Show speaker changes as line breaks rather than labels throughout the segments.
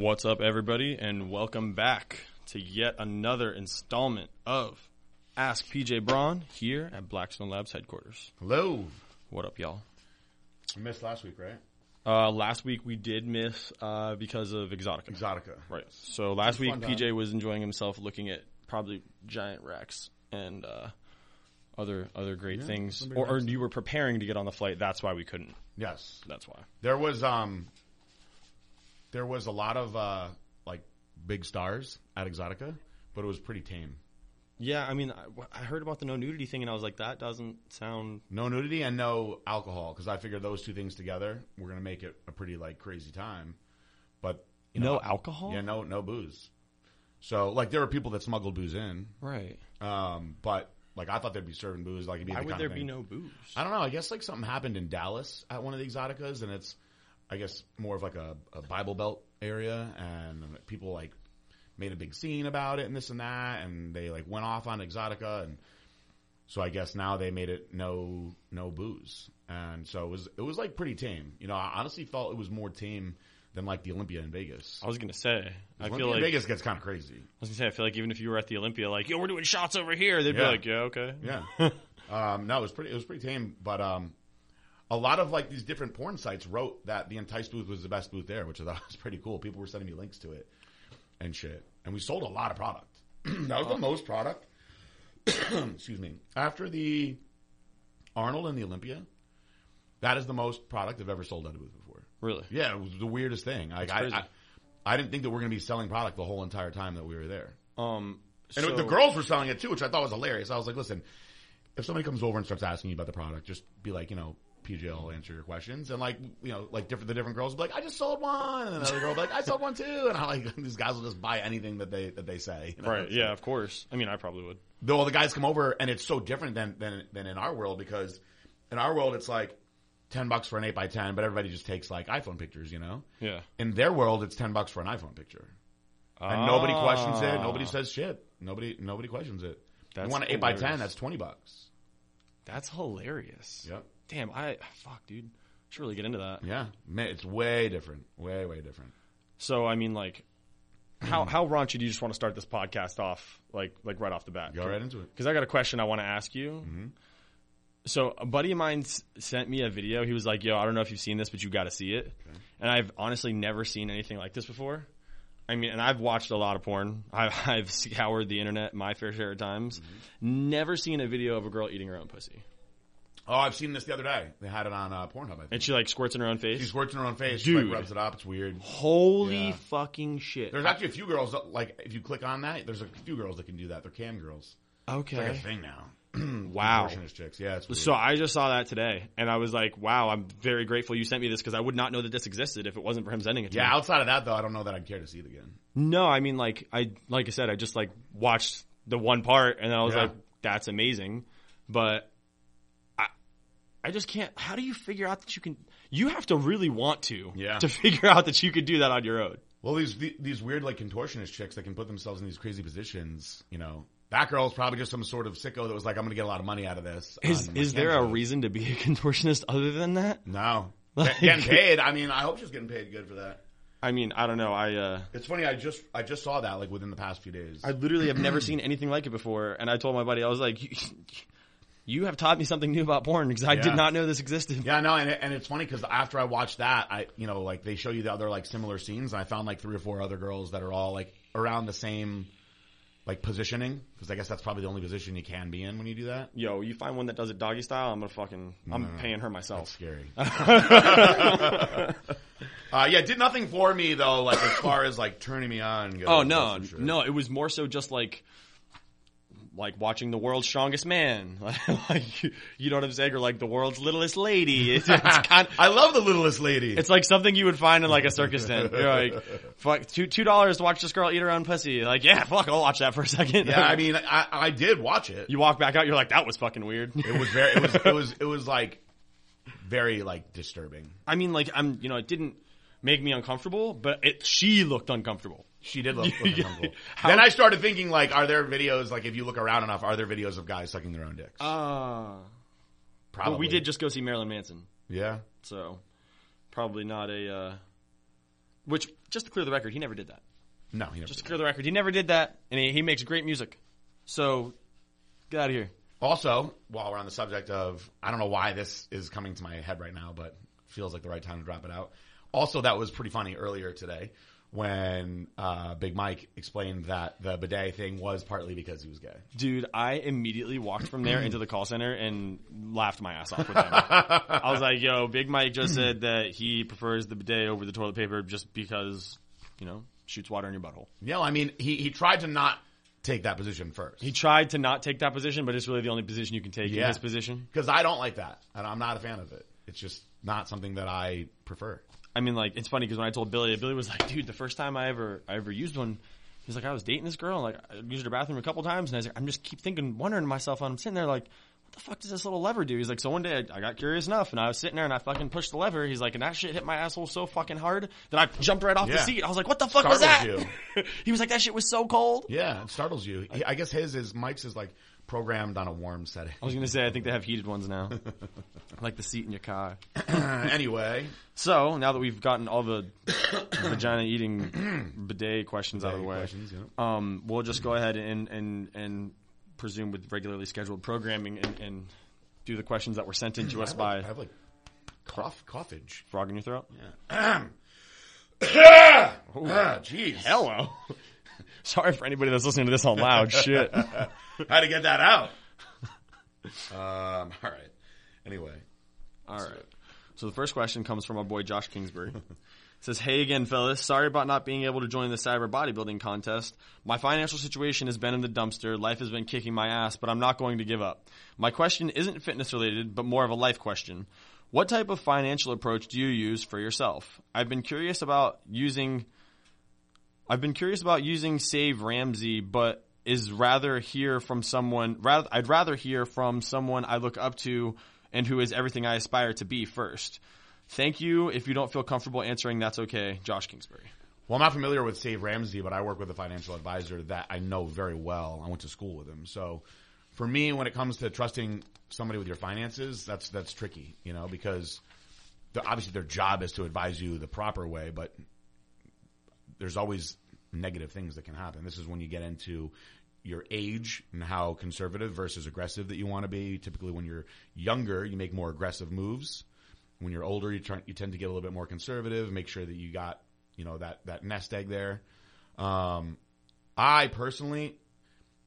What's up, everybody, and welcome back to yet another installment of Ask PJ Braun here at Blackstone Labs headquarters.
Hello.
What up, y'all?
We missed last week, right?
Uh, last week we did miss uh, because of Exotica.
Exotica.
Right. So last week
fun time.
PJ was enjoying himself looking at probably giant Rex and uh, other other great things, or, or you were preparing to get on the flight. That's why we couldn't.
Yes.
That's why.
There was um there was a lot of uh like big stars at Exotica, but it was pretty tame.
Yeah, I mean, I, I heard about the no nudity thing, and I was like, that doesn't sound
No nudity and no alcohol because I figured those two things together we're going to make it a pretty like crazy time. But you
no
know,
alcohol.
Yeah, no no booze. So like there were people that smuggled booze in,
Right.
um, but like I thought they'd be serving booze. Like it'd be
Why
the
would
kind
there
of
be no booze?
I don't know. I guess like something happened in Dallas at one of the Exoticas, and it's, I guess, more of like a, a Bible Belt area, and people like made a big scene about it and this and that, and they like went off on Exotica, and so I guess now they made it no no booze, and so it was it was like pretty tame. You know, I honestly felt it was more tame than like the Olympia in Vegas.
I was gonna say. I
Olympia
feel like
Vegas gets kind of crazy.
I was gonna say. I feel like even if you were at the Olympia, like, yo, we're doing shots over here, they'd be like, yeah, okay.
Yeah. um, no, it was pretty. It was pretty tame, but um, a lot of like these different porn sites wrote that the Entice booth was the best booth there, which I thought was pretty cool. People were sending me links to it and shit, and we sold a lot of product. that was the most product. Excuse me. After the Arnold and the Olympia, that is the most product I've ever sold at a booth before.
Really?
Yeah, it was the weirdest thing. Like I. I, I didn't think that we are going to be selling product the whole entire time that we were there.
Um.
And
so-
the girls were selling it too, which I thought was hilarious. I was like, listen, if somebody comes over and starts asking you about the product, just be like, you know, PJ will answer your questions. And like, you know, like different, the different girls will be like, I just sold one. And another girl will be like, I sold one too. And I'm like, these guys will just buy anything that they, that they say. you know?
Right. Yeah. Of course. I mean, I probably would.
Though all the guys come over and it's so different than, than, than in our world because in our world, it's like 10 bucks for an 8 by 10 but everybody just takes like iPhone pictures, you know?
Yeah.
In their world, it's 10 bucks for an iPhone picture. And nobody questions it.
Ah.
Nobody says shit. Nobody, nobody questions it.
That's
you want an eight by ten? That's twenty bucks.
That's hilarious.
Yep.
Damn. I fuck, dude. Should really get into that.
Yeah, Man, it's way different. Way way different.
So I mean, like, how how raunchy do you just want to start this podcast off? Like like right off the bat.
Go right into it.
because I got a question I want to ask you.
Mm-hmm.
So a buddy of mine s- sent me a video. He was like, "Yo, I don't know if you've seen this, but you got to see it." And I've honestly never seen anything like this before. I mean, and I've watched a lot of porn. I've, I've scoured the internet my fair share of times.
Mm-hmm.
Never seen a video of a girl eating her own pussy.
Oh, I've seen this the other day. They had it on uh, Pornhub. I think.
And she like squirts in her own face.
She squirts in her own face. She
Dude.
like rubs it up. It's weird.
Holy
Yeah.
fucking shit!
There's actually a few girls that, like if you click on that, there's a few girls that can do that. They're cam girls.
okay.
It's like a thing now.
wow.
Chicks. Yeah, it's weird.
So I just saw that today, and I was like, "Wow, I'm very grateful you sent me this because I would not know that this existed if it wasn't for him sending it to me."
yeah. Outside of that, though, I don't know that I'd care to see it again.
No, I mean like I like I said, I just like watched the one part and I was
Yeah.
like, that's amazing. But I just can't how do you figure out that you can you have to really want to
Yeah.
to figure out that you could do that on your own.
Well, these these weird like contortionist chicks that can put themselves in these crazy positions. You know, that girl's probably just some sort of sicko that was like, I'm going to get a lot of money out of this.
Is
on
is there a reason to be a contortionist other than that?
No.
Like-
getting paid. I mean, I hope she's getting paid good for that.
I mean, I don't know. I uh
It's funny. I just I just saw that like within the past few days.
I literally have never seen anything like it before and I told my buddy I was like you, you have taught me something new about porn because I
Yeah.
did not know this existed.
yeah, no, and it, and it's funny because after I watched that, I you know like they show you the other like similar scenes, and I found like three or four other girls that are all like around the same like positioning because I guess that's probably the only position you can be in when you do that.
Yo, you find one that does it doggy style, I'm gonna fucking I'm paying her myself.
Scary. uh, yeah, did nothing for me though. Like as far as like turning me on. Goes,
Oh no,
sure.
no! It was more so just like, like watching the world's strongest man, like you know what I'm saying, or like the world's littlest lady. It's, it's kind,
I love the littlest lady.
it's like something you would find in like a circus tent. You're like, fuck, two two dollars to watch this girl eat her own pussy. Like, yeah, fuck, I'll watch that for a second.
yeah, I mean, I, I did watch it.
you walk back out, you're like, that was fucking weird.
It was very. It was. It was. It was like very like disturbing.
I mean, like, I'm, you know, it didn't make me uncomfortable, but it she looked uncomfortable.
She did look, look
Yeah.
uncomfortable.
How-
Then I started thinking, like, are there videos, like, if you look around enough, are there videos of guys sucking their own dicks?
Ah,
Probably.
we did just go see Marilyn Manson.
Yeah.
So probably not a uh, Which, just to clear the record, he never did that.
No, he never
Just to clear the record, he never did that, and he, he makes great music. So, get out of here.
Also, while we're on the subject of, I don't know why this is coming to my head right now, but feels like the right time to drop it out. Also, that was pretty funny earlier today when uh, Big Mike explained that the bidet thing was partly because he was gay.
Dude, I immediately walked from there into the call center and laughed my ass off with them. I was like, yo, Big Mike just said that he prefers the bidet over the toilet paper just because, you know, shoots water in your butthole.
Yeah, I mean, he, he tried to not take that position first.
He tried to not take that position, but it's really the only position you can take in
Yeah.
his position.
Because I don't like that, and I'm not a fan of it. It's just not something that I prefer.
I mean, like, it's funny because when I told Billy, Billy was like, dude, the first time I ever, I ever used one, he was like, I was dating this girl, and like, I used her bathroom a couple times, and I was like, I'm just keep thinking, wondering to myself, and I'm sitting there like, what the fuck does this little lever do? He's like, so one day I, I got curious enough, and I was sitting there, and I fucking pushed the lever. He's like, and that shit hit my asshole so fucking hard that I jumped right off the seat. I was like, what the fuck was that?
Startles
he was like, that shit was so cold.
Yeah, it startles you. He, I guess his is Mike's is like programmed on a warm setting.
I was gonna say, I think they have heated ones now, like the seat in your car.
anyway,
So now that we've gotten all the vagina eating bidet questions out of the way,
yeah.
um, we'll just go ahead and and and presume with regularly scheduled programming and, and do the questions that were sent in to us
have
by
like, I have like cough, coughage.
frog in your throat. Yeah.
Ah, jeez.
Hello. Sorry for anybody that's listening to this on loud. Shit.
How to get that out? um, all right. Anyway,
All right. So the first question comes from our boy Josh Kingsbury. It says, "Hey again, fellas. Sorry about not being able to join the cyber bodybuilding contest. My financial situation has been in the dumpster. Life has been kicking my ass, but I'm not going to give up. My question isn't fitness related, but more of a life question. What type of financial approach do you use for yourself? I've been curious about using I've been curious about using Dave Ramsey, but is rather hear from someone rather I'd rather hear from someone I look up to and who is everything I aspire to be first. Thank you. If you don't feel comfortable answering, that's okay. Josh Kingsbury.
well, I'm not familiar with Dave Ramsey, but I work with a financial advisor that I know very well. I went to school with him, so for me, when it comes to trusting somebody with your finances, that's that's tricky, you know, because obviously their job is to advise you the proper way, but there's always negative things that can happen. This is when you get into your age and how conservative versus aggressive that you want to be. Typically, when you're younger, you make more aggressive moves. When you're older, you try, you tend to get a little bit more conservative. Make sure that you got you know that that nest egg there. Um, I personally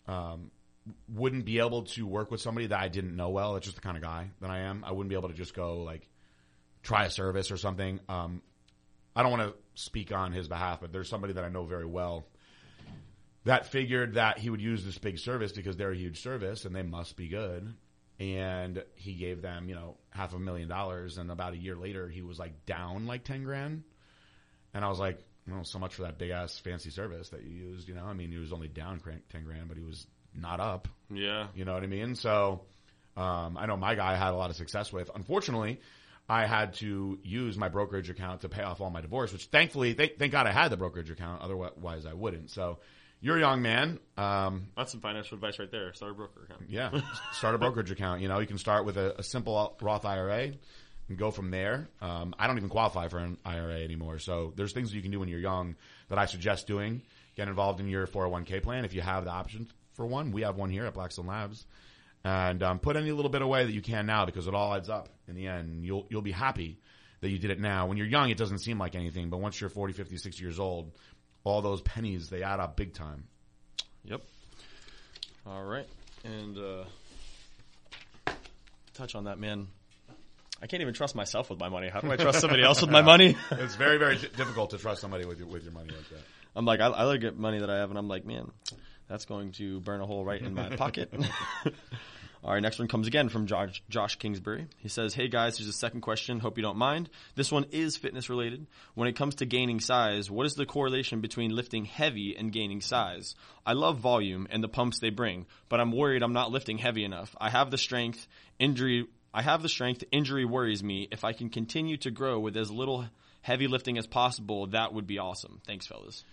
um, wouldn't be able to work with somebody that I didn't know well. That's just the kind of guy that I am. I wouldn't be able to just go like try a service or something. Um, I don't want to speak on his behalf, but there's somebody that I know very well that figured that he would use this big service because they're a huge service and they must be good. And he gave them, you know, half a million dollars. And about a year later, he was like down like 10 grand. And I was like, well, so much for that big ass fancy service that you used. You know, I mean, he was only down 10 grand, but he was not up.
Yeah.
You know what I mean? So um, I know my guy had a lot of success with. Unfortunately, I had to use my brokerage account to pay off all my divorce, which thankfully, thank, thank God I had the brokerage account. Otherwise, I wouldn't. So you're a young man. Um,
That's some financial advice right there. Start a broker account.
yeah, start a brokerage account. You know, you can start with a, a simple Roth IRA and go from there. Um, I don't even qualify for an IRA anymore. So there's things you can do when you're young that I suggest doing. Get involved in your 401k plan if you have the option for one. We have one here at Blackstone Labs. And um, put any little bit away that you can now because it all adds up in the end. You'll you'll be happy that you did it now. When you're young, it doesn't seem like anything, but once you're 40, 50, 60 years old, all those pennies they add up big time.
Yep. All right. And uh, touch on that, man. I can't even trust myself with my money. How do I trust somebody else with my money?
It's very very di- difficult to trust somebody with your with your money like that.
I'm like, I, I look at money that I have, and I'm like, man, that's going to burn a hole right in my pocket. All right, next one comes again from Josh, Josh Kingsbury. He says, Hey guys, here's a second question. Hope you don't mind. This one is fitness related. When it comes to gaining size, what is the correlation between lifting heavy and gaining size? I love volume and the pumps they bring, but I'm worried I'm not lifting heavy enough. I have the strength, injury, I have the strength, injury worries me. If I can continue to grow with as little heavy lifting as possible, that would be awesome. Thanks, fellas.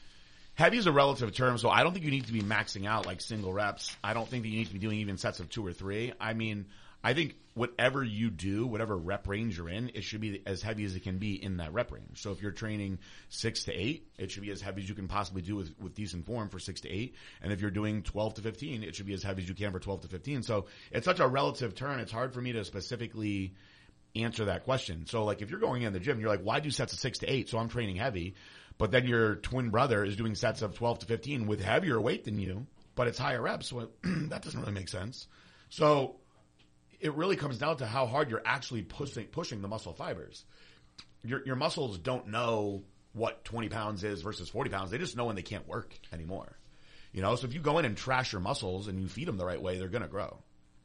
Heavy is a relative term, so I don't think you need to be maxing out like single reps. I don't think that you need to be doing even sets of two or three. I mean, I think whatever you do, whatever rep range you're in, it should be as heavy as it can be in that rep range. So if you're training six to eight, it should be as heavy as you can possibly do with, with decent form for six to eight. And if you're doing 12 to 15, it should be as heavy as you can for 12 to 15. So it's such a relative term. It's hard for me to specifically answer that question. So like if you're going in the gym, you're like, why do sets of six to eight? So I'm training heavy, but then your twin brother is doing sets of 12 to 15 with heavier weight than you, but it's higher reps. So that doesn't really make sense. So it really comes down to how hard you're actually pushing pushing the muscle fibers. Your your muscles don't know what 20 pounds is versus 40 pounds. They just know when they can't work anymore. You know, so if you go in and trash your muscles and you feed them the right way, they're going to grow.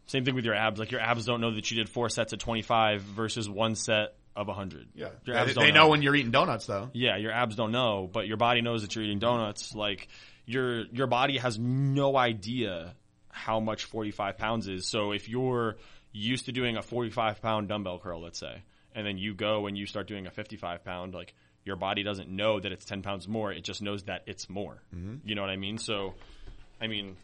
Same thing with your abs. Like your abs don't know that you did four sets of 25 versus one set of 100.
Yeah.
Your
They,
abs
they
don't
know when you're eating donuts though.
Yeah, your abs don't know, but your body knows that you're eating donuts. Like your your body has no idea how much 45 pounds is. So if you're used to doing a 45 pound dumbbell curl, let's say, and then you go and you start doing a 55 pound, like your body doesn't know that it's 10 pounds more. It just knows that it's more. Mm-hmm. You know what I mean? So, I mean,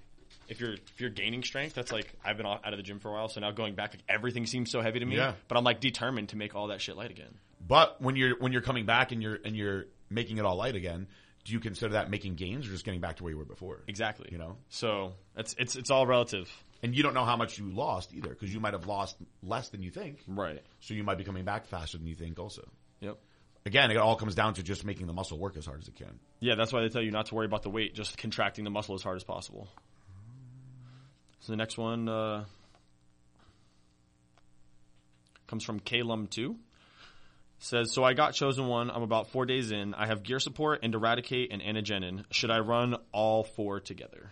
if you're if you're gaining strength, that's like I've been out of the gym for a while, so now going back, like everything seems so heavy to me.
Yeah.
But I'm like determined to make all that shit light again.
But when you're when you're coming back and you're and you're making it all light again, do you consider that making gains or just getting back to where you were before?
Exactly.
You know?
So it's it's it's all relative.
And you don't know how much you lost either because you might have lost less than you think.
Right.
So you might be coming back faster than you think also.
Yep.
Again, it all comes down to just making the muscle work as hard as it can.
Yeah, that's why they tell you not to worry about the weight, just contracting the muscle as hard as possible. So the next one uh, comes from Kalum2. Says, so I got chosen one. I'm about four days in. I have gear support and eradicate and Anogenin. Should I run all four together?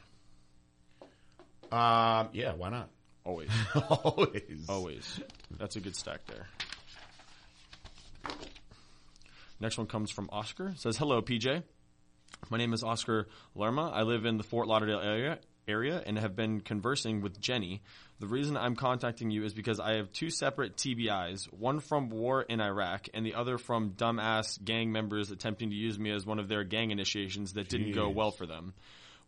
Um, yeah, why not?
Always.
Always.
Always. That's a good stack there. Next one comes from Oscar. It says, "Hello, PJ. My name is Oscar Lerma. I live in the Fort Lauderdale area area and have been conversing with Jenny. The reason I'm contacting you is because I have two separate TBIs, one from war in Iraq and the other from dumbass gang members attempting to use me as one of their gang initiations that didn't go well for them.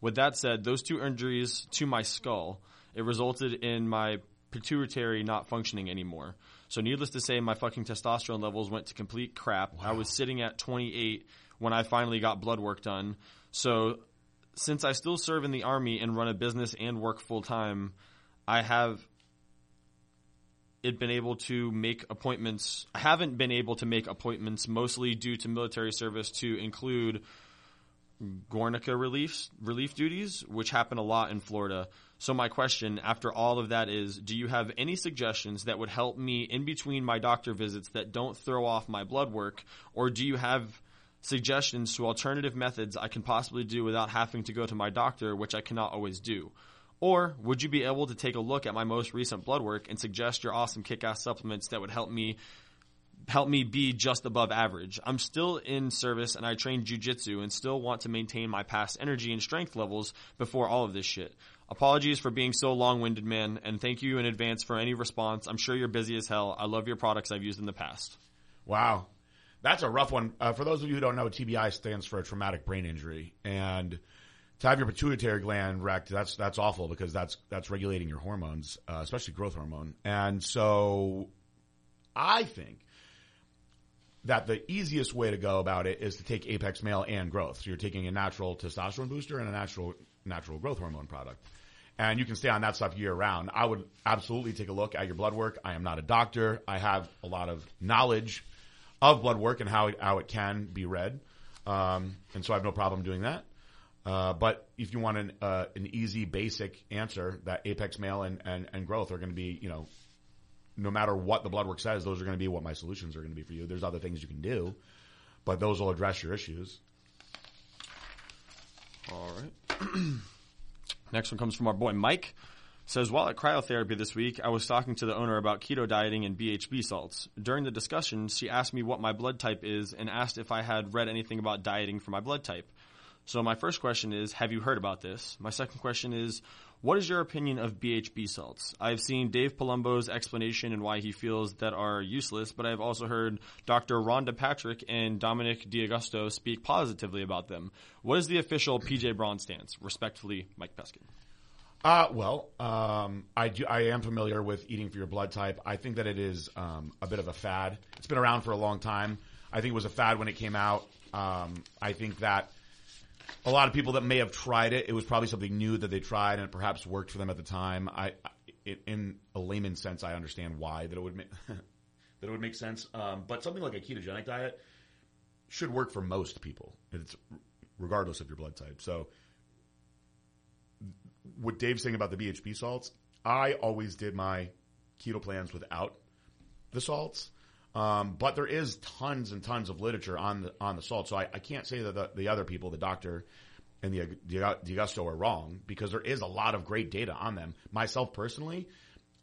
With that said, those two injuries to my skull, it resulted in my pituitary not functioning anymore. So needless to say, my fucking testosterone levels went to complete crap. I was sitting at 28 when I finally got blood work done. So since I still serve in the army and run a business and work full time, I have it been able to make appointments. I haven't been able to make appointments mostly due to military service to include Gornica relief relief duties, which happen a lot in Florida. So my question after all of that is, do you have any suggestions that would help me in between my doctor visits that don't throw off my blood work, or do you have suggestions to alternative methods I can possibly do without having to go to my doctor, which I cannot always do? Or would you be able to take a look at my most recent blood work and suggest your awesome kick-ass supplements that would help me help me be just above average. I'm still in service and I train jujitsu and still want to maintain my past energy and strength levels before all of this shit. Apologies for being so long-winded, man, and thank you in advance for any response. I'm sure you're busy as hell. I love your products I've used in the past.
Wow. That's a rough one. Uh, for those of you who don't know, TBI stands for traumatic brain injury. And to have your pituitary gland wrecked, that's, that's awful because that's, that's regulating your hormones, uh, especially growth hormone. And so I think that the easiest way to go about it is to take Apex Male and growth. So you're taking a natural testosterone booster and a natural, natural growth hormone product. And you can stay on that stuff year round. I would absolutely take a look at your blood work. I am not a doctor. I have a lot of knowledge of blood work and how it, how it can be read. Um, and so I have no problem doing that. Uh, but if you want an, uh, an easy, basic answer, that Apex Male and, and, and growth are going to be, you know, no matter what the blood work says, those are going to be what my solutions are going to be for you. There's other things you can do, but those will address your issues.
All right. Next one comes from our boy Mike. Says while at cryotherapy this week, I was talking to the owner about keto dieting and BHB salts. During the discussion, she asked me what my blood type is and asked if I had read anything about dieting for my blood type. So my first question is, have you heard about this? My second question is, what is your opinion of BHB salts? I've seen Dave Palumbo's explanation and why he feels that are useless, but I've also heard Dr. Rhonda Patrick and Dominic D'Agosto speak positively about them. What is the official PJ Braun stance? Respectfully, Mike Peskin.
Uh, well, um, I do, I am familiar with eating for your blood type. I think that it is um, a bit of a fad. It's been around for a long time. I think it was a fad when it came out. Um, I think that a lot of people that may have tried it, it was probably something new that they tried and it perhaps worked for them at the time. I, in a layman's sense, I understand why that it would make that it would make sense. Um, but something like a ketogenic diet should work for most people. It's regardless of your blood type. So what Dave's saying about the BHB salts, I always did my keto plans without the salts. Um, but there is tons and tons of literature on the on the salt, so I, I can't say that the, the, other people, the doctor and the D'Augusto, are wrong because there is a lot of great data on them. Myself personally,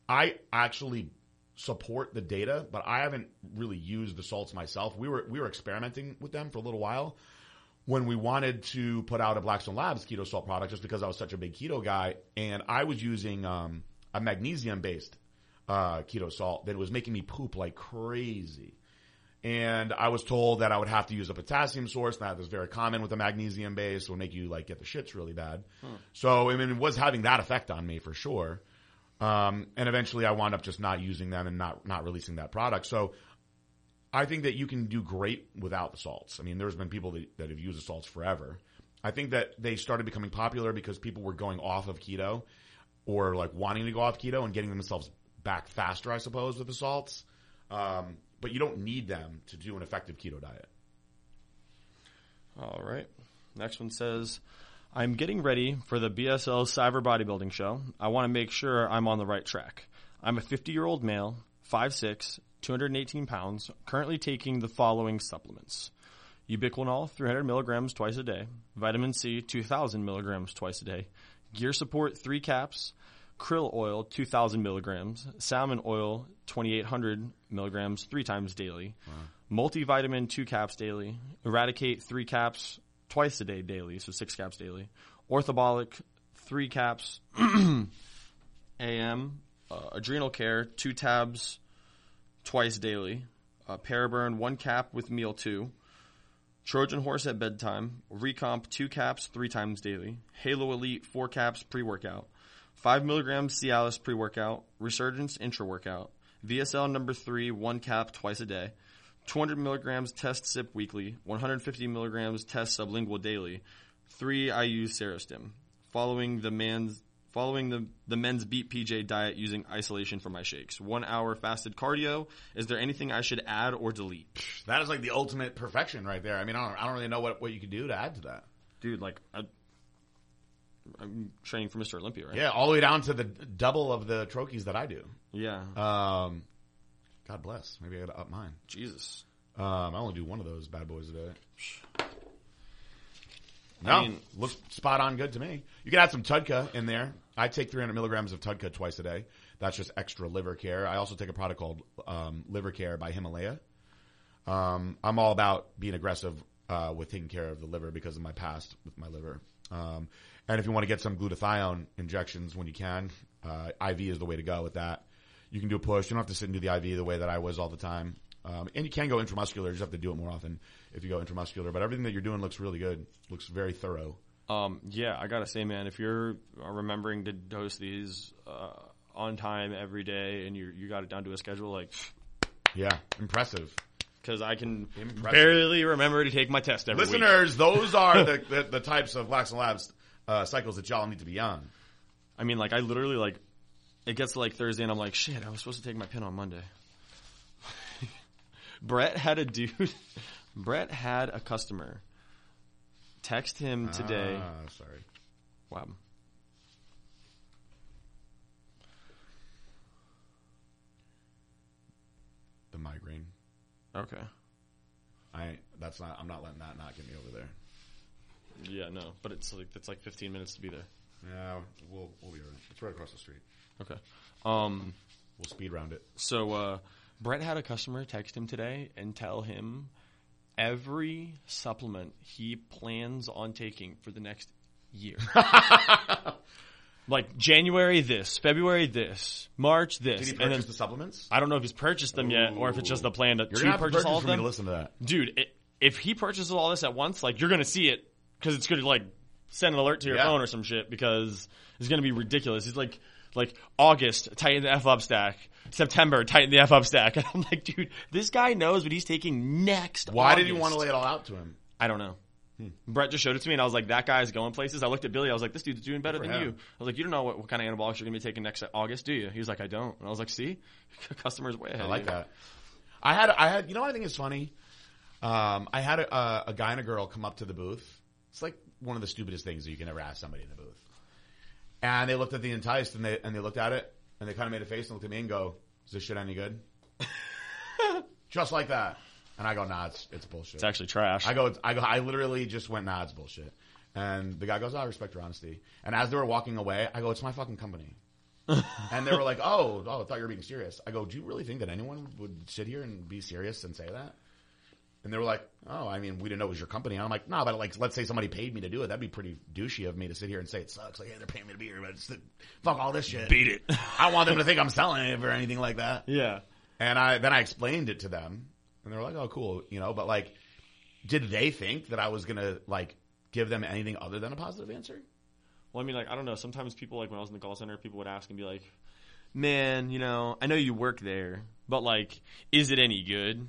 I actually support the data, but I haven't really used the salts myself. We were we were experimenting with them for a little while, when we wanted to put out a Blackstone Labs keto salt product, just because I was such a big keto guy, and I was using um, a magnesium based uh, keto salt that was making me poop like crazy. And I was told that I would have to use a potassium source. That was very common with the magnesium base. It would make you like get the shits really bad. Hmm. So, I mean, it was having that effect on me for sure. Um, and eventually I wound up just not using them and not, not releasing that product. So I think that you can do great without the salts. I mean, there's been people that, that have used the salts forever. I think that they started becoming popular because people were going off of keto or like wanting to go off keto and getting themselves back faster, I suppose, with the salts. Um, but you don't need them to do an effective keto diet.
All right. Next one says, I'm getting ready for the BSL Cyber Bodybuilding Show. I want to make sure I'm on the right track. I'm a 50 year old male, 5'6, 218 pounds, currently taking the following supplements. Ubiquinol, 300 milligrams twice a day. Vitamin C, 2,000 milligrams twice a day. Gear Support, 3 caps. Krill oil, 2,000 milligrams. Salmon oil, 2,800 milligrams, 3 times daily. Wow. Multivitamin, 2 caps daily. Eradicate, 3 caps twice a day daily, so 6 caps daily. Orthobolic, 3 caps AM. Uh, adrenal Care, 2 tabs twice daily. Uh, Paraburn, one cap with meal two. Trojan Horse at bedtime. Recomp, two caps three times daily. Halo Elite, four caps pre workout. Five milligrams Cialis pre workout. Resurgence intra workout. VSL number three, one cap twice a day. 200 milligrams test cyp weekly. 150 milligrams test sublingual daily. Three IU Serostim. Following the man's following the, the men's beat PJ diet using isolation for my shakes. One hour fasted cardio. Is there anything I should add or delete?
That is like the ultimate perfection right there. I mean, I don't, I don't really know what, what you could do to add to that.
Dude, like, I, am training for Mr. Olympia, right?
Yeah, all the way down to the double of the trochees that I do.
Yeah.
Um, God bless. Maybe I gotta up mine.
Jesus.
Um, I only do one of those bad boys a day. No, I mean, looks spot on good to me. You can add some TUDCA in there. I take 300 milligrams of TUDCA twice a day. That's just extra liver care. I also take a product called um, Liver Care by Himalaya. Um, I'm all about being aggressive uh, with taking care of the liver because of my past with my liver. Um, and if you want to get some glutathione injections when you can, uh, IV is the way to go with that. You can do a push. You don't have to sit and do the IV the way that I was all the time. Um, and you can go intramuscular. You just have to do it more often if you go intramuscular. But everything that you're doing looks really good. Looks very thorough.
Um, yeah, I gotta say, man, if you're remembering to dose these uh, on time every day and you you got it down to a schedule, like
yeah, impressive.
Because I can impressive. barely remember to take my test every
Listeners,
week.
those are the, the, the types of Blackstone Labs uh, cycles that y'all need to be on.
I mean, like I literally like it gets to like Thursday and I'm like, shit, I was supposed to take my pin on Monday. Brett had a dude. Brett had a customer text him today.
Ah, sorry.
Wow.
The migraine.
Okay.
I that's not. I'm not letting that not get me over there.
Yeah, no, but it's like it's like 15 minutes to be there.
Yeah, we'll we'll be alright. It's right across the street.
Okay. Um,
we'll speed round it.
So uh, Brett had a customer text him today and tell him every supplement he plans on taking for the next year. like January this, February this, March this.
Did he purchase then, the supplements?
I don't know if he's purchased them Ooh. yet or if it's just the plan to, to purchase,
purchase
all of them.
listen to that.
Dude, it, if he purchases all this at once, like you're going to see it because it's going to like send an alert to your
Yeah.
phone or some shit because it's going to be ridiculous. He's like, like August, tighten the F up stack. September, tighten the F up stack. And I'm like, dude, this guy knows what he's taking next.
Why did he
August.
want to lay it all out to him?
I don't know. Brett just showed it to me, and I was like, "That guy's going places." I looked at Billy. I was like, "This dude's doing better than you." I was like, "You don't know what, what kind of anabolics you're going to be taking next August, do you?" He was like, "I don't." And I was like, "See, customers way ahead."
I like that. I had, I had, you know what I think is funny? Um, I had a, a, a guy and a girl come up to the booth. It's like one of the stupidest things that you can ever ask somebody in the booth. And they looked at the enticed and they, and they looked at it and they kind of made a face and looked at me and go, is this shit any good? Just like that. And I go, nah, it's, it's bullshit.
It's actually trash.
I go, I go, I literally just went, nah, it's bullshit. And the guy goes, oh, I respect your honesty. And as they were walking away, I go, it's my fucking company. and they were like, oh, oh, I thought you were being serious. I go, do you really think that anyone would sit here and be serious and say that? And they were like, oh, I mean, we didn't know it was your company. And I'm like, no, but like, let's say somebody paid me to do it. That'd be pretty douchey of me to sit here and say it sucks. Like, yeah, they're paying me to be here, but it's the, fuck all this shit.
Beat it.
I don't want them to think I'm selling it or anything like that.
yeah.
And I then I explained it to them, and they were like, "Oh, cool," you know. But like, did they think that I was gonna like give them anything other than a positive answer?
Well, I mean, like, I don't know. Sometimes people, like, when I was in the call center, people would ask and be like, "Man, you know, I know you work there, but like, is it any good?"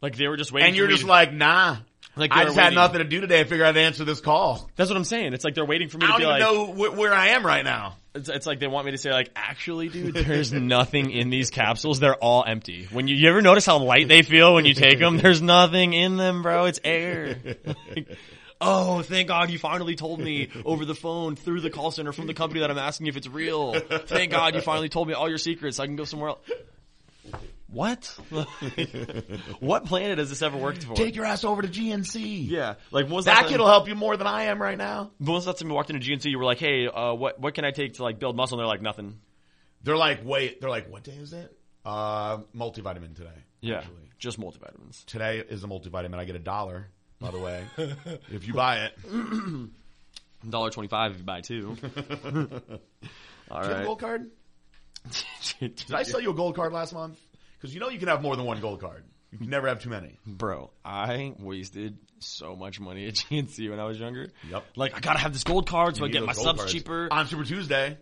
Like they were just waiting.
And you're
for me
just
to-
like, "Nah."
Like,
I just had nothing to do today. I figured I'd answer this call.
That's what I'm saying. It's like they're waiting for me
I
to be like,
know wh- where I am right now.
It's, it's like they want me to say like, actually, dude, there's nothing in these capsules. They're all empty. When you, you ever notice how light they feel when you take them? There's nothing in them, bro. It's air. Like, oh, thank God you finally told me over the phone through the call center from the company that I'm asking if it's real. Thank God you finally told me all your secrets so I can go somewhere else. What? what planet has this ever worked for?
Take your ass over to GNC.
yeah, like what was
That
that?
kid'll help you more than I am right now.
When was the last time you walked into GNC? You were like, "Hey, uh, what what can I take to like build muscle?" And they're like, "Nothing."
They're like, wait, they're like, what day is it? Uh, multivitamin today.
Yeah,
actually.
just multivitamins.
Today is a multivitamin. I get a dollar, by the way, if you buy it.
Dollar twenty five if you buy two. All
Do you have a gold card? Did I sell you a gold card last month? Because you know you can have more than one gold card. You can never have too many.
Bro, I wasted so much money at GNC when I was younger.
Yep.
Like I gotta have this gold card so I get my subs
cards.
cheaper.
On Super Tuesday.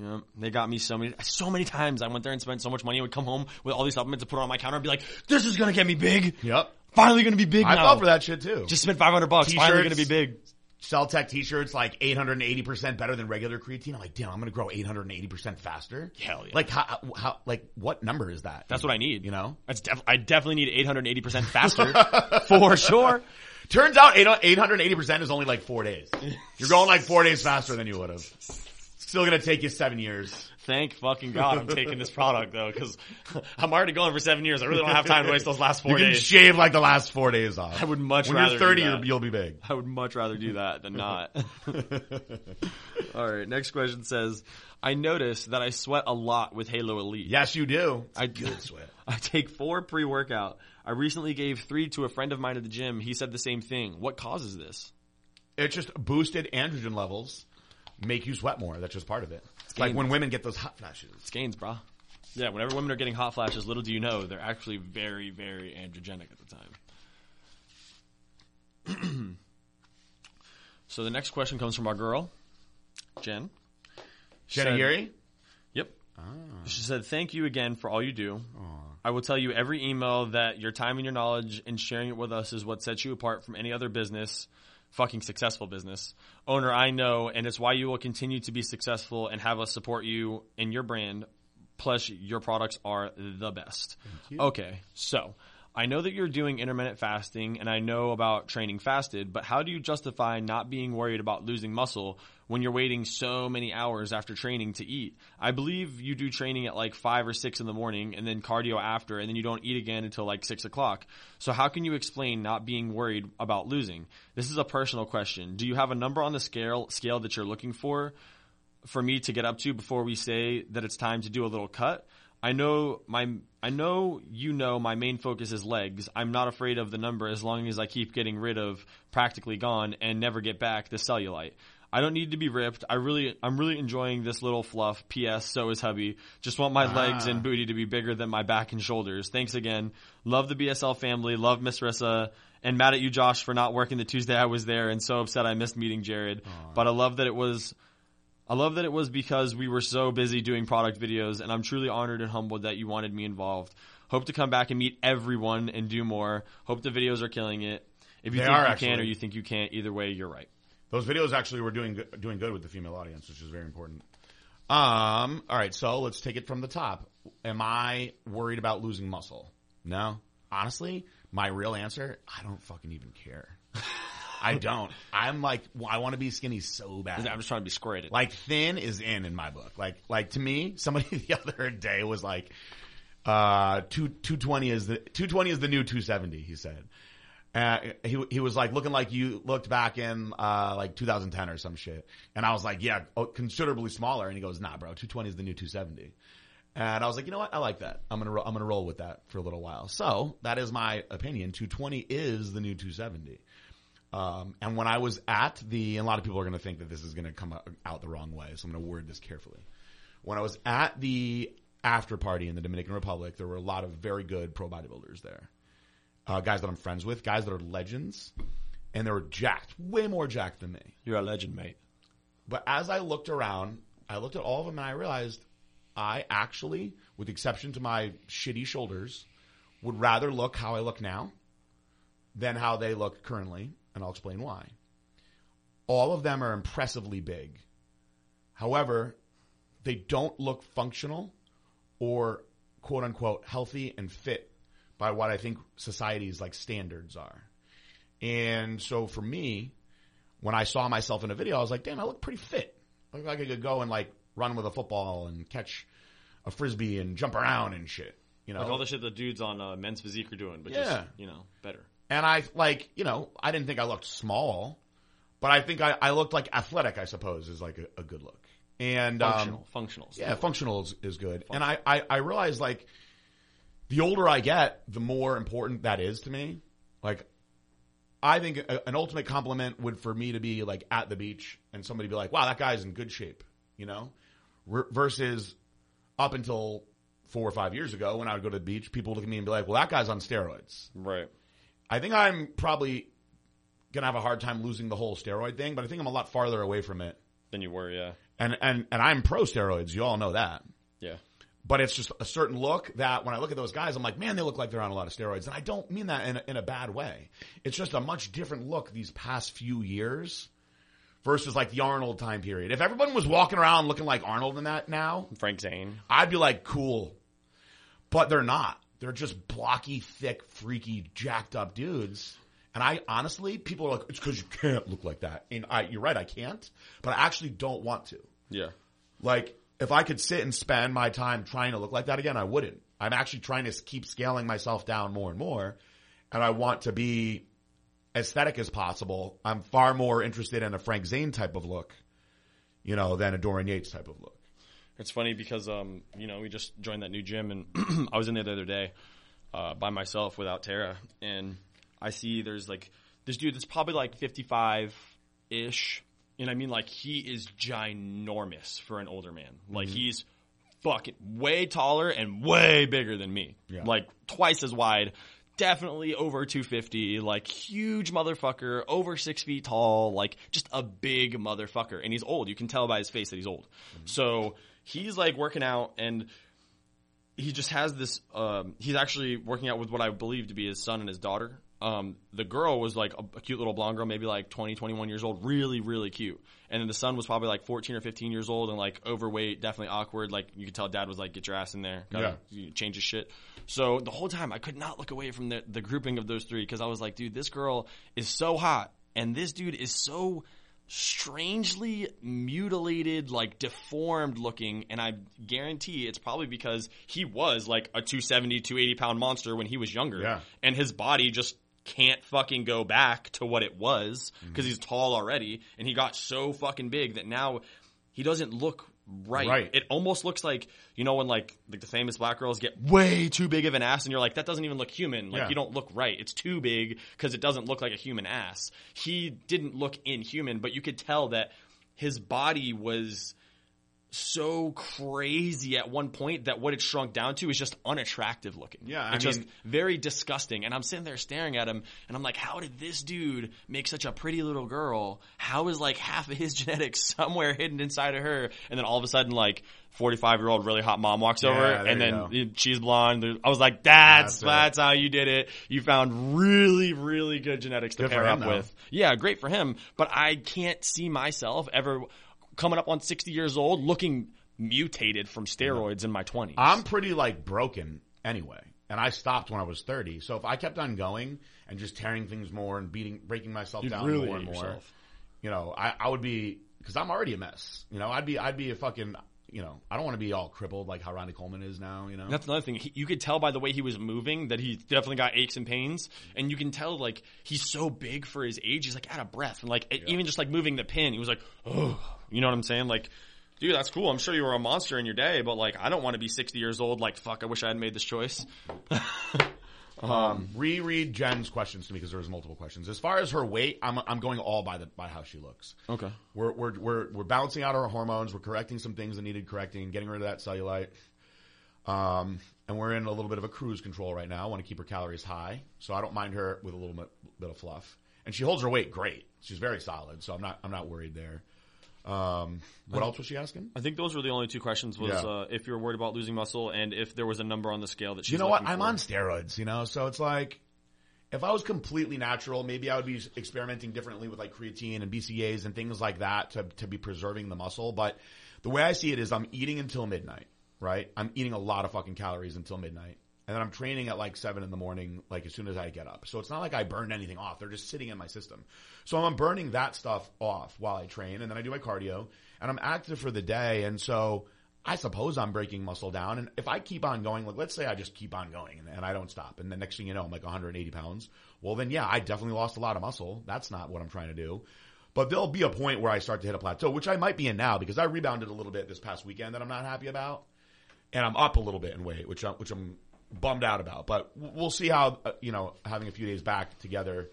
Yeah, they got me so many, so many times. I went there and spent so much money. I would come home with all these supplements to put on my counter and be like, "This is gonna get me big.
Yep.
Finally gonna be big
I
now."
fell for that shit too.
Just spent five hundred bucks. Finally gonna be big.
Cell-Tech t-shirts like 880% better than regular creatine. I'm like, damn, I'm going to grow 880% faster.
Hell yeah.
Like how, how, like what number is that?
That's what I need.
You know?
That's def- I definitely need 880 percent faster for sure.
Turns out 880% is only like four days. You're going like four days faster than you would have. Still going to take you seven years.
Thank fucking God I'm taking this product though, because I'm already going for seven years. I really don't have time to waste those last four
You can
days.
shave like the last four days off.
I would much
when
rather
you're 30,
do that.
you'll be big.
I would much rather do that than not. All right, next question says, I notice that I sweat a lot with Halo Elite.
Yes, you do.
I
Good sweat.
I take four pre-workout. I recently gave three to a friend of mine at the gym. He said the same thing. What causes this?
It's just boosted androgen levels make you sweat more. That's just part of it. Like when women get those hot flashes.
It's gains, brah. Yeah, whenever women are getting hot flashes, little do you know, they're actually very, very androgenic at the time. so the next question comes from our girl, Jen. Said-
Yuri?
Yep. Ah. She said, "Thank you again for all you do. I will tell you every email that your time and your knowledge and sharing it with us is what sets you apart from any other business, fucking successful business owner I know, and it's why you will continue to be successful and have us support you in your brand. Plus, your products are the best. Okay, so." I know that you're doing intermittent fasting and I know about training fasted, but how do you justify not being worried about losing muscle when you're waiting so many hours after training to eat? I believe you do training at like five or six in the morning and then cardio after and then you don't eat again until like six o'clock. So how can you explain not being worried about losing? This is a personal question. Do you have a number on the scale, scale that you're looking for? for me to get up to before we say that it's time to do a little cut. I know my I know you know my main focus is legs. I'm not afraid of the number as long as I keep getting rid of practically gone and never get back the cellulite. I don't need to be ripped. I really, I'm really enjoying this little fluff. P.S. So is hubby. Just want my ah. legs and booty to be bigger than my back and shoulders. Thanks again. Love the BSL family. Love Miss Rissa. And mad at you, Josh, for not working the Tuesday I was there, and so upset I missed meeting Jared. But I love that it was. I love that it was because we were so busy doing product videos, and I'm truly honored and humbled that you wanted me involved. Hope to come back and meet everyone and do more. Hope the videos are killing it. If you
They
think you
actually.
can or you think you can't, either way, you're right.
Those videos actually were doing good, doing good with the female audience, which is very important. Um, all right, so let's take it from the top. Am I worried about losing muscle? No. Honestly, my real answer, I don't fucking even care. I don't. I'm like, well, I want to be skinny so bad.
I'm just trying to be squared.
Like thin is in in my book. Like like to me, somebody the other day was like, uh, two two twenty is the two twenty is the new two seventy. He said. Uh, he he was like looking like you looked back in uh, like 2010 or some shit, and I was like, yeah, oh, considerably smaller. And he goes, nah, bro, 220 is the new 270. And I was like, you know what? I like that. I'm gonna ro- I'm gonna roll with that for a little while. So that is my opinion. 220 is the new 270. Um, and when I was at the, and a lot of people are going to think that this is going to come out, the wrong way, so I'm going to word this carefully. When I was at the after party in the Dominican Republic, there were a lot of very good pro bodybuilders there. Uh, guys that I'm friends with, guys that are legends, and they were jacked, way more jacked than me.
You're a legend, mate.
But as I looked around, I looked at all of them and I realized I actually, with the exception to my shitty shoulders, would rather look how I look now than how they look currently, and I'll explain why. All of them are impressively big. However, they don't look functional or quote unquote healthy and fit by what I think society's like standards are. And so for me, when I saw myself in a video, I was like, damn, I look pretty fit. I look like I could go and like run with a football and catch a frisbee and jump around and shit. You know,
Like all the shit the dudes on uh, Men's Physique are doing, but
Yeah.
just, you know, better.
And I like, you know, I didn't think I looked small, but I think I, I looked like athletic. I suppose is like a, a good look. And um,
Functional. functional.
Yeah, functional is, is good. And I, I, I realize like the older I get, the more important that is to me. Like, I think a, an ultimate compliment would for me to be like at the beach and somebody be like, wow, that guy's in good shape, you know, R- versus up until four or five years ago when I would go to the beach, people would look at me and be like, well, that guy's on steroids.
Right.
I think I'm probably going to have a hard time losing the whole steroid thing, but I think I'm a lot farther away from it.
Than you were, yeah.
And, and, and I'm pro steroids. You all know that
Yeah.
but it's just a certain look that when I look at those guys, I'm like, man, they look like they're on a lot of steroids. And I don't mean that in a, in a bad way. It's just a much different look these past few years versus like the Arnold time period. If everyone was walking around looking like Arnold in that now,
Frank Zane.
I'd be like, cool. But they're not. They're just blocky, thick, freaky, jacked up dudes. And I honestly, people are like, it's because you can't look like that. And I, you're right, I can't. But I actually don't want to.
Yeah.
Like, if I could sit and spend my time trying to look like that again, I wouldn't. I'm actually trying to keep scaling myself down more and more. And I want to be aesthetic as possible. I'm far more interested in a Frank Zane type of look, you know, than a Dorian Yates type of look.
It's funny because um, you know, we just joined that new gym and I was in there the other day uh, by myself without Tara and I see there's like this dude that's probably like 55 ish and I mean like he is ginormous for an older man. Like he's fucking way taller and way bigger than me.
Yeah.
Like twice as wide. Definitely over 250, like huge motherfucker, over six feet tall, like just a big motherfucker. And he's old. You can tell by his face that he's old. So he's like working out and he just has this, um, he's actually working out with what I believe to be his son and his daughter. Um, the girl was like a, a cute little blonde girl, maybe like 20, 21 years old, really, really cute. And then the son was probably like 14 or 15 years old and like overweight, definitely awkward. Like you could tell dad was like, get your ass in there. Gotta you change his shit. So the whole time I could not look away from the, the grouping of those three because I was like, dude, this girl is so hot and this dude is so strangely mutilated, like deformed looking, and I guarantee it's probably because he was like a 270, 280 pound monster when he was younger.
Yeah.
And his body just can't fucking go back to what it was because mm-hmm. he's tall already, and he got so fucking big that now he doesn't look right.
Right.
It almost looks like you know when like like the famous black girls get way too big of an ass, and you're like that doesn't even look human. Like
Yeah.
you don't look right. It's too big because it doesn't look like a human ass. He didn't look inhuman, but you could tell that his body was so crazy at one point that what it shrunk down to is just unattractive looking.
Yeah, I
it's just
mean-
very disgusting. And I'm sitting there staring at him, and I'm like, how did this dude make such a pretty little girl? How is like half of his genetics somewhere hidden inside of her? And then all of a sudden, like. 45 year old really hot mom walks over
Yeah, there
and then she's blonde. I was like, that's,
That's
that's how you did it. You found really, really good genetics to
Good
pair
him,
up
though.
with. Yeah, great for him. But I can't see myself ever coming up on 60 years old looking mutated from steroids in my 20s.
I'm pretty like broken anyway, and I stopped when I was 30. So if I kept on going and just tearing things more and beating, breaking myself
You'd
down
really
more and more,
yourself.
you know, I, I would be because I'm already a mess. You know, I'd be I'd be a fucking you know I don't want to be all crippled like how Ronnie Coleman is now. You know,
That's another thing. He, you could tell by the way he was moving that he definitely got aches and pains, and you can tell like he's so big for his age. He's like out of breath, and like even just like moving the pin, he was like, oh, you know what I'm saying? Like, dude, that's cool. I'm sure you were a monster in your day, but like, I don't want to be 60 years old. Like, fuck, I wish I had made this choice.
um, reread Jen's questions to me because there was multiple questions. As far as her weight, I'm I'm going all by the by how she looks.
Okay.
We're we're we're we're balancing out our hormones. We're correcting some things that needed correcting, getting rid of that cellulite. Um, and we're in a little bit of a cruise control right now. I want to keep her calories high, so I don't mind her with a little bit, bit of fluff. And she holds her weight great. She's very solid, so I'm not I'm not worried there. Um, what else was she asking?
I think those were the only two questions. Was
Yeah.
uh, if you're worried about losing muscle, and if there was a number on the scale that she's
you know what? I'm
for.
on steroids, you know, so it's like if I was completely natural, maybe I would be experimenting differently with like creatine and BCAAs and things like that to to be preserving the muscle. But the way I see it is, I'm eating until midnight, right? I'm eating a lot of fucking calories until midnight. And then I'm training at like seven in the morning, like as soon as I get up. So it's not like I burned anything off. They're just sitting in my system. So I'm burning that stuff off while I train and then I do my cardio and I'm active for the day. And so I suppose I'm breaking muscle down. And if I keep on going, like let's say I just keep on going and, and I don't stop. And the next thing you know, I'm like 180 pounds. Well, then yeah, I definitely lost a lot of muscle. That's not what I'm trying to do. But there'll be a point where I start to hit a plateau, which I might be in now because I rebounded a little bit this past weekend that I'm not happy about and I'm up a little bit in weight, which I'm, which I'm bummed out about. But we'll see how uh, you know having a few days back together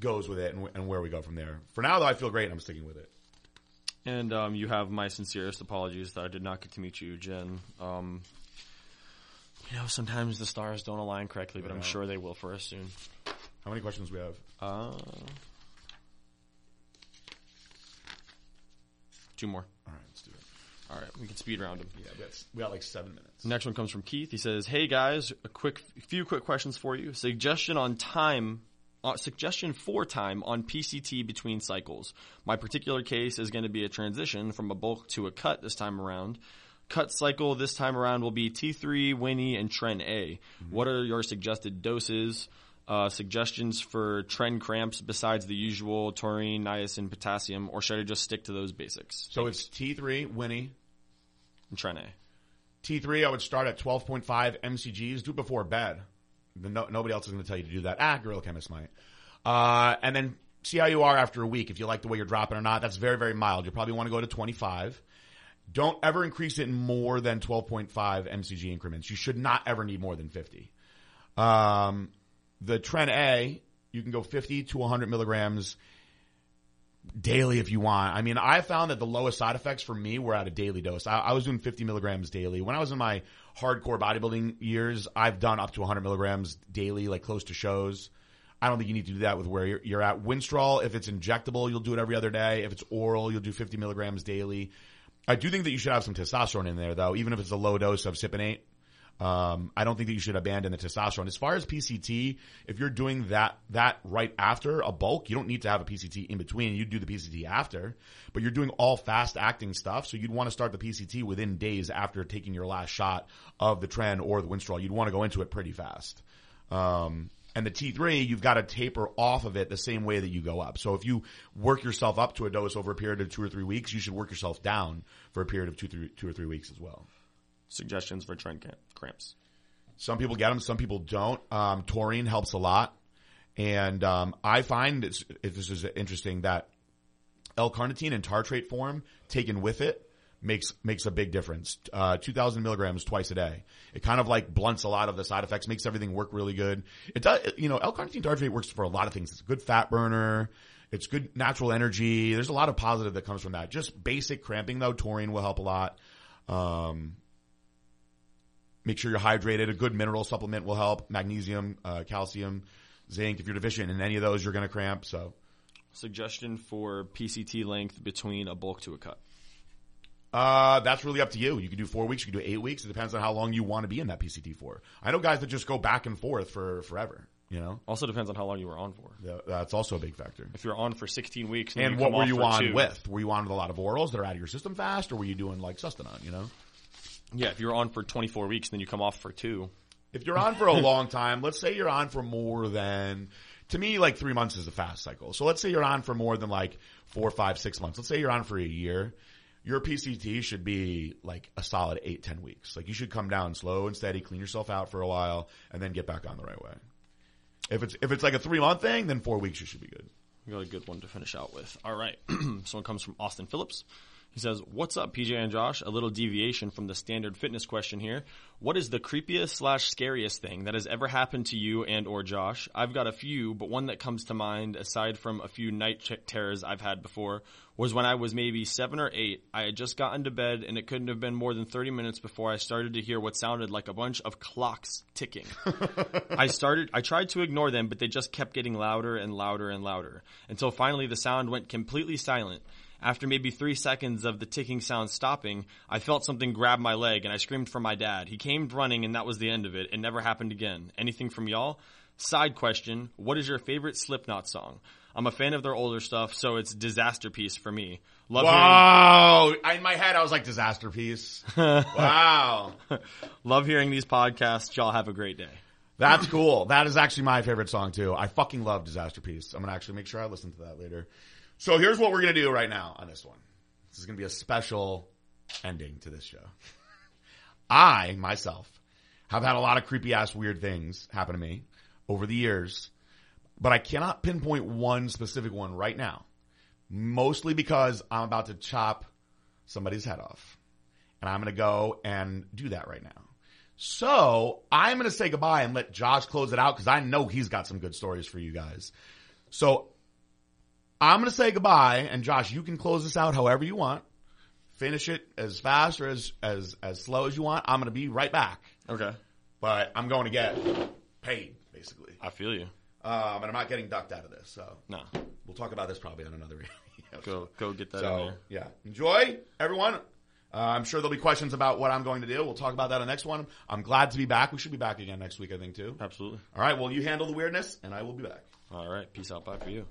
goes with it and, and where we go from there. For now, though, I feel great and I'm sticking with it.
And um, you have my sincerest apologies that I did not get to meet you, Jen. Um, you know, sometimes the stars don't align correctly, but I'm sure they will for us soon.
How many questions we have?
Uh, two more.
All right, let's do it.
All right, we can speed round them.
Yeah, we got, we got like seven minutes.
Next one comes from Keith. He says, "Hey guys, a quick few quick questions for you. Suggestion on time." Uh, suggestion for time on PCT between cycles. My particular case is going to be a transition from a bulk to a cut this time around. Cut cycle this time around will be T3, Winnie, and Tren A. What are your suggested doses? Uh, suggestions for tren cramps besides the usual taurine, niacin, potassium, or should I just stick to those basics?
So it's T3, Winnie.
And Tren A.
T3, I would start at 12.5 mcgs. Do it before bed. No, nobody else is going to tell you to do that. Ah, Gorilla Chemist might. Uh, and then see how you are after a week. If you like the way you're dropping or not, that's very, very mild. You probably want to go to 25. Don't ever increase it in more than 12.5 mcg increments. You should not ever need more than 50. Um, the Tren A, you can go 50 to 100 milligrams daily if you want. I mean, I found that the lowest side effects for me were at a daily dose. I, I was doing 50 milligrams daily. When I was in my hardcore bodybuilding years, I've done up to 100 milligrams daily, like close to shows. I don't think you need to do that with where you're, you're at. Winstrol, if it's injectable, you'll do it every other day. If it's oral, you'll do 50 milligrams daily. I do think that you should have some testosterone in there, though, even if it's a low dose of Cypionate. Um, I don't think that you should abandon the testosterone. As far as PCT, if you're doing that that right after a bulk, you don't need to have a PCT in between. You do the PCT after, but you're doing all fast acting stuff, so you'd want to start the PCT within days after taking your last shot of the tren or the Winstrol. You'd want to go into it pretty fast. Um, and the T3, you've got to taper off of it the same way that you go up. So if you work yourself up to a dose over a period of two or three weeks, you should work yourself down for a period of two, three, two or three weeks as well.
Suggestions for tren cramp- cramps.
Some people get them, some people don't. Um, taurine helps a lot, and um, I find it's, if this is interesting that L-carnitine in tartrate form taken with it makes makes a big difference. Uh, 2,000 milligrams twice a day. It kind of like blunts a lot of the side effects, makes everything work really good. It does, you know, L-carnitine tartrate works for a lot of things. It's a good fat burner. It's good natural energy. There's a lot of positive that comes from that. Just basic cramping though, taurine will help a lot. Um, make sure you're hydrated. A good mineral supplement will help. Magnesium, uh, calcium, zinc. If you're deficient in any of those, you're going to cramp. So
Suggestion for PCT length between a bulk to a cut.
Uh, that's really up to you. You can do four weeks, you can do eight weeks. It depends on how long you want to be in that PCT for. I know guys that just go back and forth for forever. You know,
Also depends on how long you were on for.
Th- that's also a big factor.
If you're on for 16 weeks
And
you
what were you on
two-
with? Were you on with a lot of orals that are out of your system fast, or were you doing like Sustanon? You know,
Yeah, if you're on for 24 weeks, then you come off for two.
if you're on for a long time, let's say you're on for more than, to me, like three months is a fast cycle. So let's say you're on for more than like four, five, six months. Let's say you're on for a year. Your PCT should be like a solid eight, ten weeks. Like you should come down slow and steady, clean yourself out for a while, and then get back on the right way. If it's if it's like a three month thing, then four weeks you should be good.
We got a good one to finish out with. All right. Someone comes from Austin Phillips. He says, What's up, PJ and Josh? A little deviation from the standard fitness question here. What is the creepiest slash scariest thing that has ever happened to you and or Josh? I've got a few, but one that comes to mind, aside from a few night terrors I've had before, was when I was maybe seven or eight. I had just gotten to bed, and it couldn't have been more than 30 minutes before I started to hear what sounded like a bunch of clocks ticking. I started, I tried to ignore them, but they just kept getting louder and louder and louder until finally the sound went completely silent. After maybe three seconds of the ticking sound stopping, I felt something grab my leg and I screamed for my dad. He came running and that was the end of it. It never happened again. Anything from y'all? Side question, what is your favorite Slipknot song? I'm a fan of their older stuff, so it's Disaster Piece for me. Love hearing,
Wow! In my head, I was like disaster piece. wow,
love hearing these podcasts. Y'all have a great day.
that's cool. That is actually my favorite song too. I fucking love Disaster Piece. I'm gonna actually make sure I listen to that later. So here's what we're gonna do right now on this one. This is gonna be a special ending to this show. I myself have had a lot of creepy ass weird things happen to me over the years, but I cannot pinpoint one specific one right now. Mostly because I'm about to chop somebody's head off. And I'm going to go and do that right now. So I'm going to say goodbye and let Josh close it out because I know he's got some good stories for you guys. So I'm going to say goodbye and Josh, you can close this out however you want. Finish it as fast or as, as, as slow as you want. I'm going to be right back,
Okay.
but I'm going to get paid basically.
I feel you.
Um, and I'm not getting ducked out of this. So
No.
we'll talk about this probably on another.
Go, go get that
So yeah, enjoy everyone. Uh, I'm sure there'll be questions about what I'm going to do. We'll talk about that on the next one. I'm glad to be back. We should be back again next week, I think, too.
Absolutely.
All right. Well, you handle the weirdness, and I will be back.
All right. Peace out. Bye for you.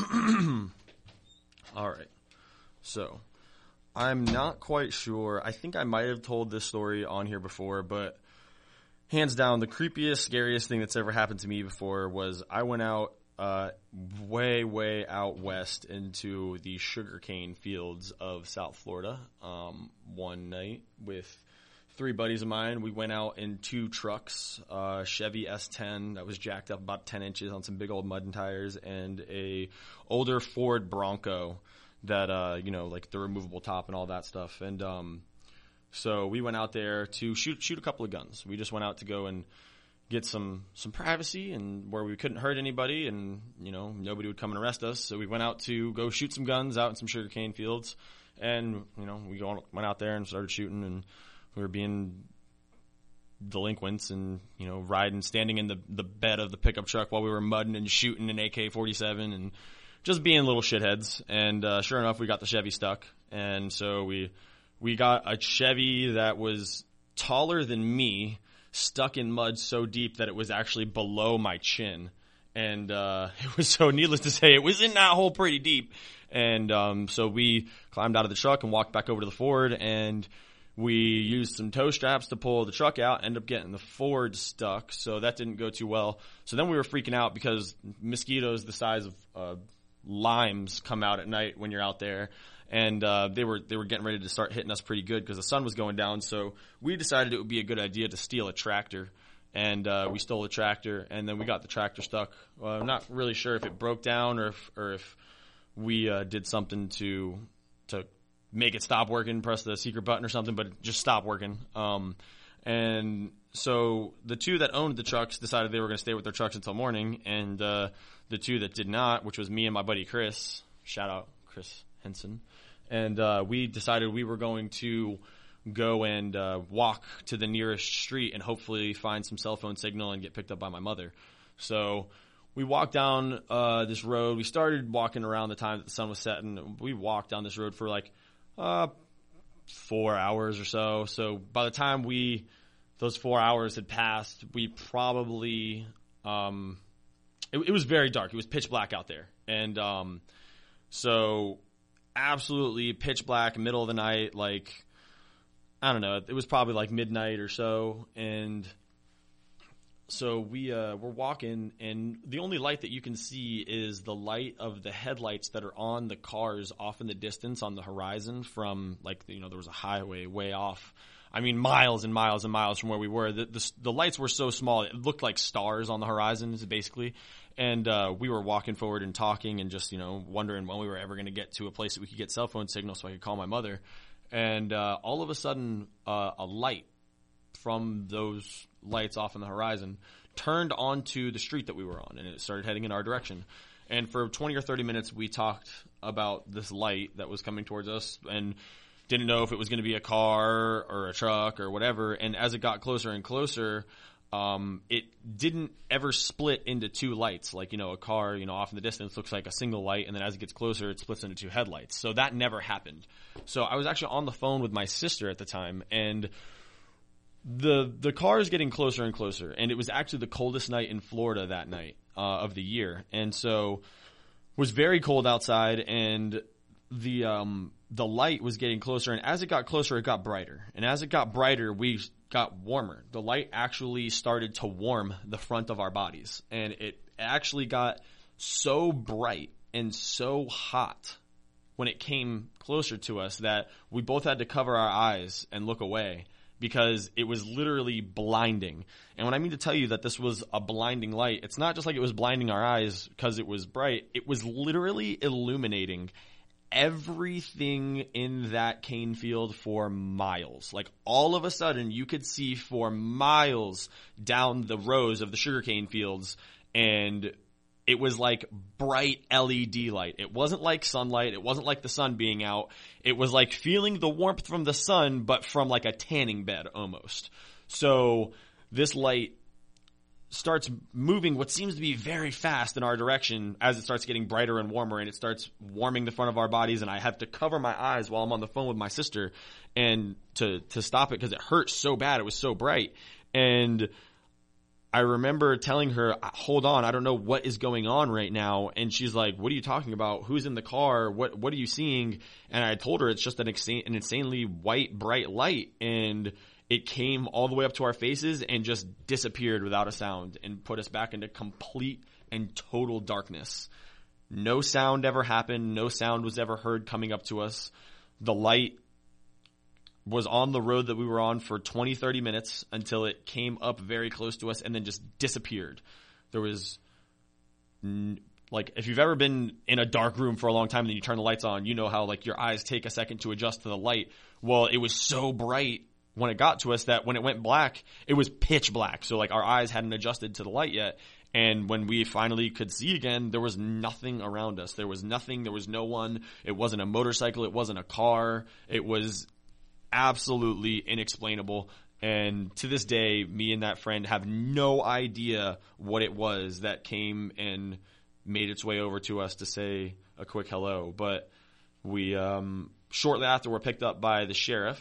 All right. So, I'm not quite sure. I think I might have told this story on here before, but hands down, the creepiest, scariest thing that's ever happened to me before was I went out uh, way, way out west into the sugarcane fields of South Florida um, one night with three buddies of mine. We went out in two trucks, uh, Chevy S10 that was jacked up about 10 inches on some big old mud and tires, and a older Ford Bronco that uh, you know like the removable top and all that stuff. And um, so we went out there to shoot shoot a couple of guns. We just went out to go and get some some privacy and where we couldn't hurt anybody and you know nobody would come and arrest us. So we went out to go shoot some guns out in some sugarcane fields, and you know we went out there and started shooting and we were being delinquents and you know riding standing in the the bed of the pickup truck while we were mudding and shooting an AK-47 and just being little shitheads. And uh, sure enough we got the Chevy stuck. And so we we got a Chevy that was taller than me stuck in mud so deep that it was actually below my chin. And uh, it was so needless to say it was in that hole pretty deep. And um, so we climbed out of the truck and walked back over to the Ford and we used some tow straps to pull the truck out, ended up getting the Ford stuck, so that didn't go too well. So then we were freaking out because mosquitoes the size of uh, limes come out at night when you're out there, and uh, they were they were getting ready to start hitting us pretty good because the sun was going down. So we decided it would be a good idea to steal a tractor, and uh, we stole a tractor, and then we got the tractor stuck. Uh, I'm not really sure if it broke down or if or if we uh, did something to make it stop working, press the secret button or something, but it just stopped working. Um, and so the two that owned the trucks decided they were going to stay with their trucks until morning, and uh, the two that did not, which was me and my buddy Chris, shout out Chris Henson, and uh, we decided we were going to go and uh, walk to the nearest street and hopefully find some cell phone signal and get picked up by my mother. So we walked down uh, this road. We started walking around the time that the sun was setting. We walked down this road for like uh, four hours or so. So by the time we those four hours had passed, we probably um, it, it was very dark. It was pitch black out there, and um, so absolutely pitch black, middle of the night, like I don't know. It was probably like midnight or so, and so we uh, we're walking, and the only light that you can see is the light of the headlights that are on the cars off in the distance on the horizon from like you know there was a highway way off. I mean miles and miles and miles from where we were. The the, the lights were so small it looked like stars on the horizon, basically. And uh, we were walking forward and talking, and just you know wondering when we were ever going to get to a place that we could get cell phone signal so I could call my mother. And uh, all of a sudden, uh, a light from those lights off in the horizon turned onto the street that we were on and it started heading in our direction. And for 20 or 30 minutes, we talked about this light that was coming towards us and didn't know if it was going to be a car or a truck or whatever. And as it got closer and closer, um, it didn't ever split into two lights. Like, you know, a car, you know, off in the distance looks like a single light. And then as it gets closer, it splits into two headlights. So that never happened. So I was actually on the phone with my sister at the time and the the car is getting closer and closer, and it was actually the coldest night in Florida that night uh, of the year, and so was very cold outside, and the um, the light was getting closer, and as it got closer, it got brighter, and as it got brighter, we got warmer. The light actually started to warm the front of our bodies, and it actually got so bright and so hot when it came closer to us that we both had to cover our eyes and look away because it was literally blinding. And when I mean to tell you that this was a blinding light, it's not just like it was blinding our eyes because it was bright. It was literally illuminating everything in that cane field for miles. Like all of a sudden you could see for miles down the rows of the sugarcane fields and it was like bright LED light. It wasn't like sunlight. It wasn't like the sun being out. It was like feeling the warmth from the sun, but from like a tanning bed almost. So this light starts moving what seems to be very fast in our direction as it starts getting brighter and warmer and it starts warming the front of our bodies and I have to cover my eyes while I'm on the phone with my sister and to to stop it because it hurts so bad it was so bright and I remember telling her, "Hold on, I don't know what is going on right now." And she's like, "What are you talking about? Who's in the car? What What are you seeing?" And I told her it's just an, insane, an insanely white, bright light, and it came all the way up to our faces and just disappeared without a sound and put us back into complete and total darkness. No sound ever happened. No sound was ever heard coming up to us. The light was on the road that we were on for 20, 30 minutes until it came up very close to us and then just disappeared. There was, like, if you've ever been in a dark room for a long time and then you turn the lights on, you know how, like, your eyes take a second to adjust to the light. Well, it was so bright when it got to us that when it went black, it was pitch black. So, like, our eyes hadn't adjusted to the light yet. And when we finally could see again, there was nothing around us. There was nothing. There was no one. It wasn't a motorcycle. It wasn't a car. It was absolutely inexplainable. And to this day, me and that friend have no idea what it was that came and made its way over to us to say a quick hello. But we, um, shortly after, were picked up by the sheriff,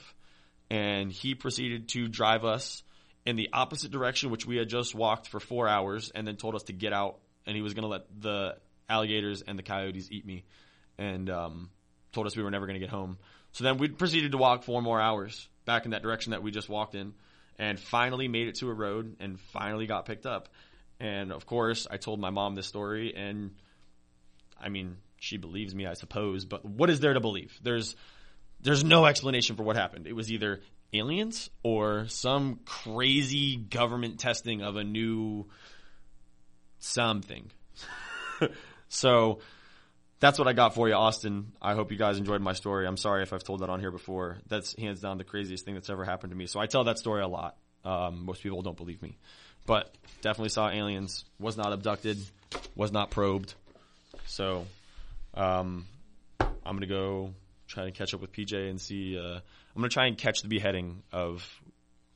and he proceeded to drive us in the opposite direction, which we had just walked for four hours, and then told us to get out, and he was going to let the alligators and the coyotes eat me, and um, told us we were never going to get home. So then we proceeded to walk four more hours back in that direction that we just walked in and finally made it to a road and finally got picked up. And of course, I told my mom this story and I mean, she believes me, I suppose, but what is there to believe? There's there's no explanation for what happened. It was either aliens or some crazy government testing of a new something. so that's what I got for you, Austin. I hope you guys enjoyed my story. I'm sorry if I've told that on here before. That's hands down the craziest thing that's ever happened to me. So I tell that story a lot. Um, most people don't believe me, but definitely saw aliens. Was not abducted. Was not probed. So, um, I'm gonna go try to catch up with PJ and see. Uh, I'm gonna try and catch the beheading of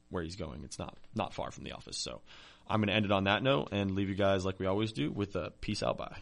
where he's going. It's not not far from the office. So, I'm gonna end it on that note and leave you guys like we always do with a peace out. Bye.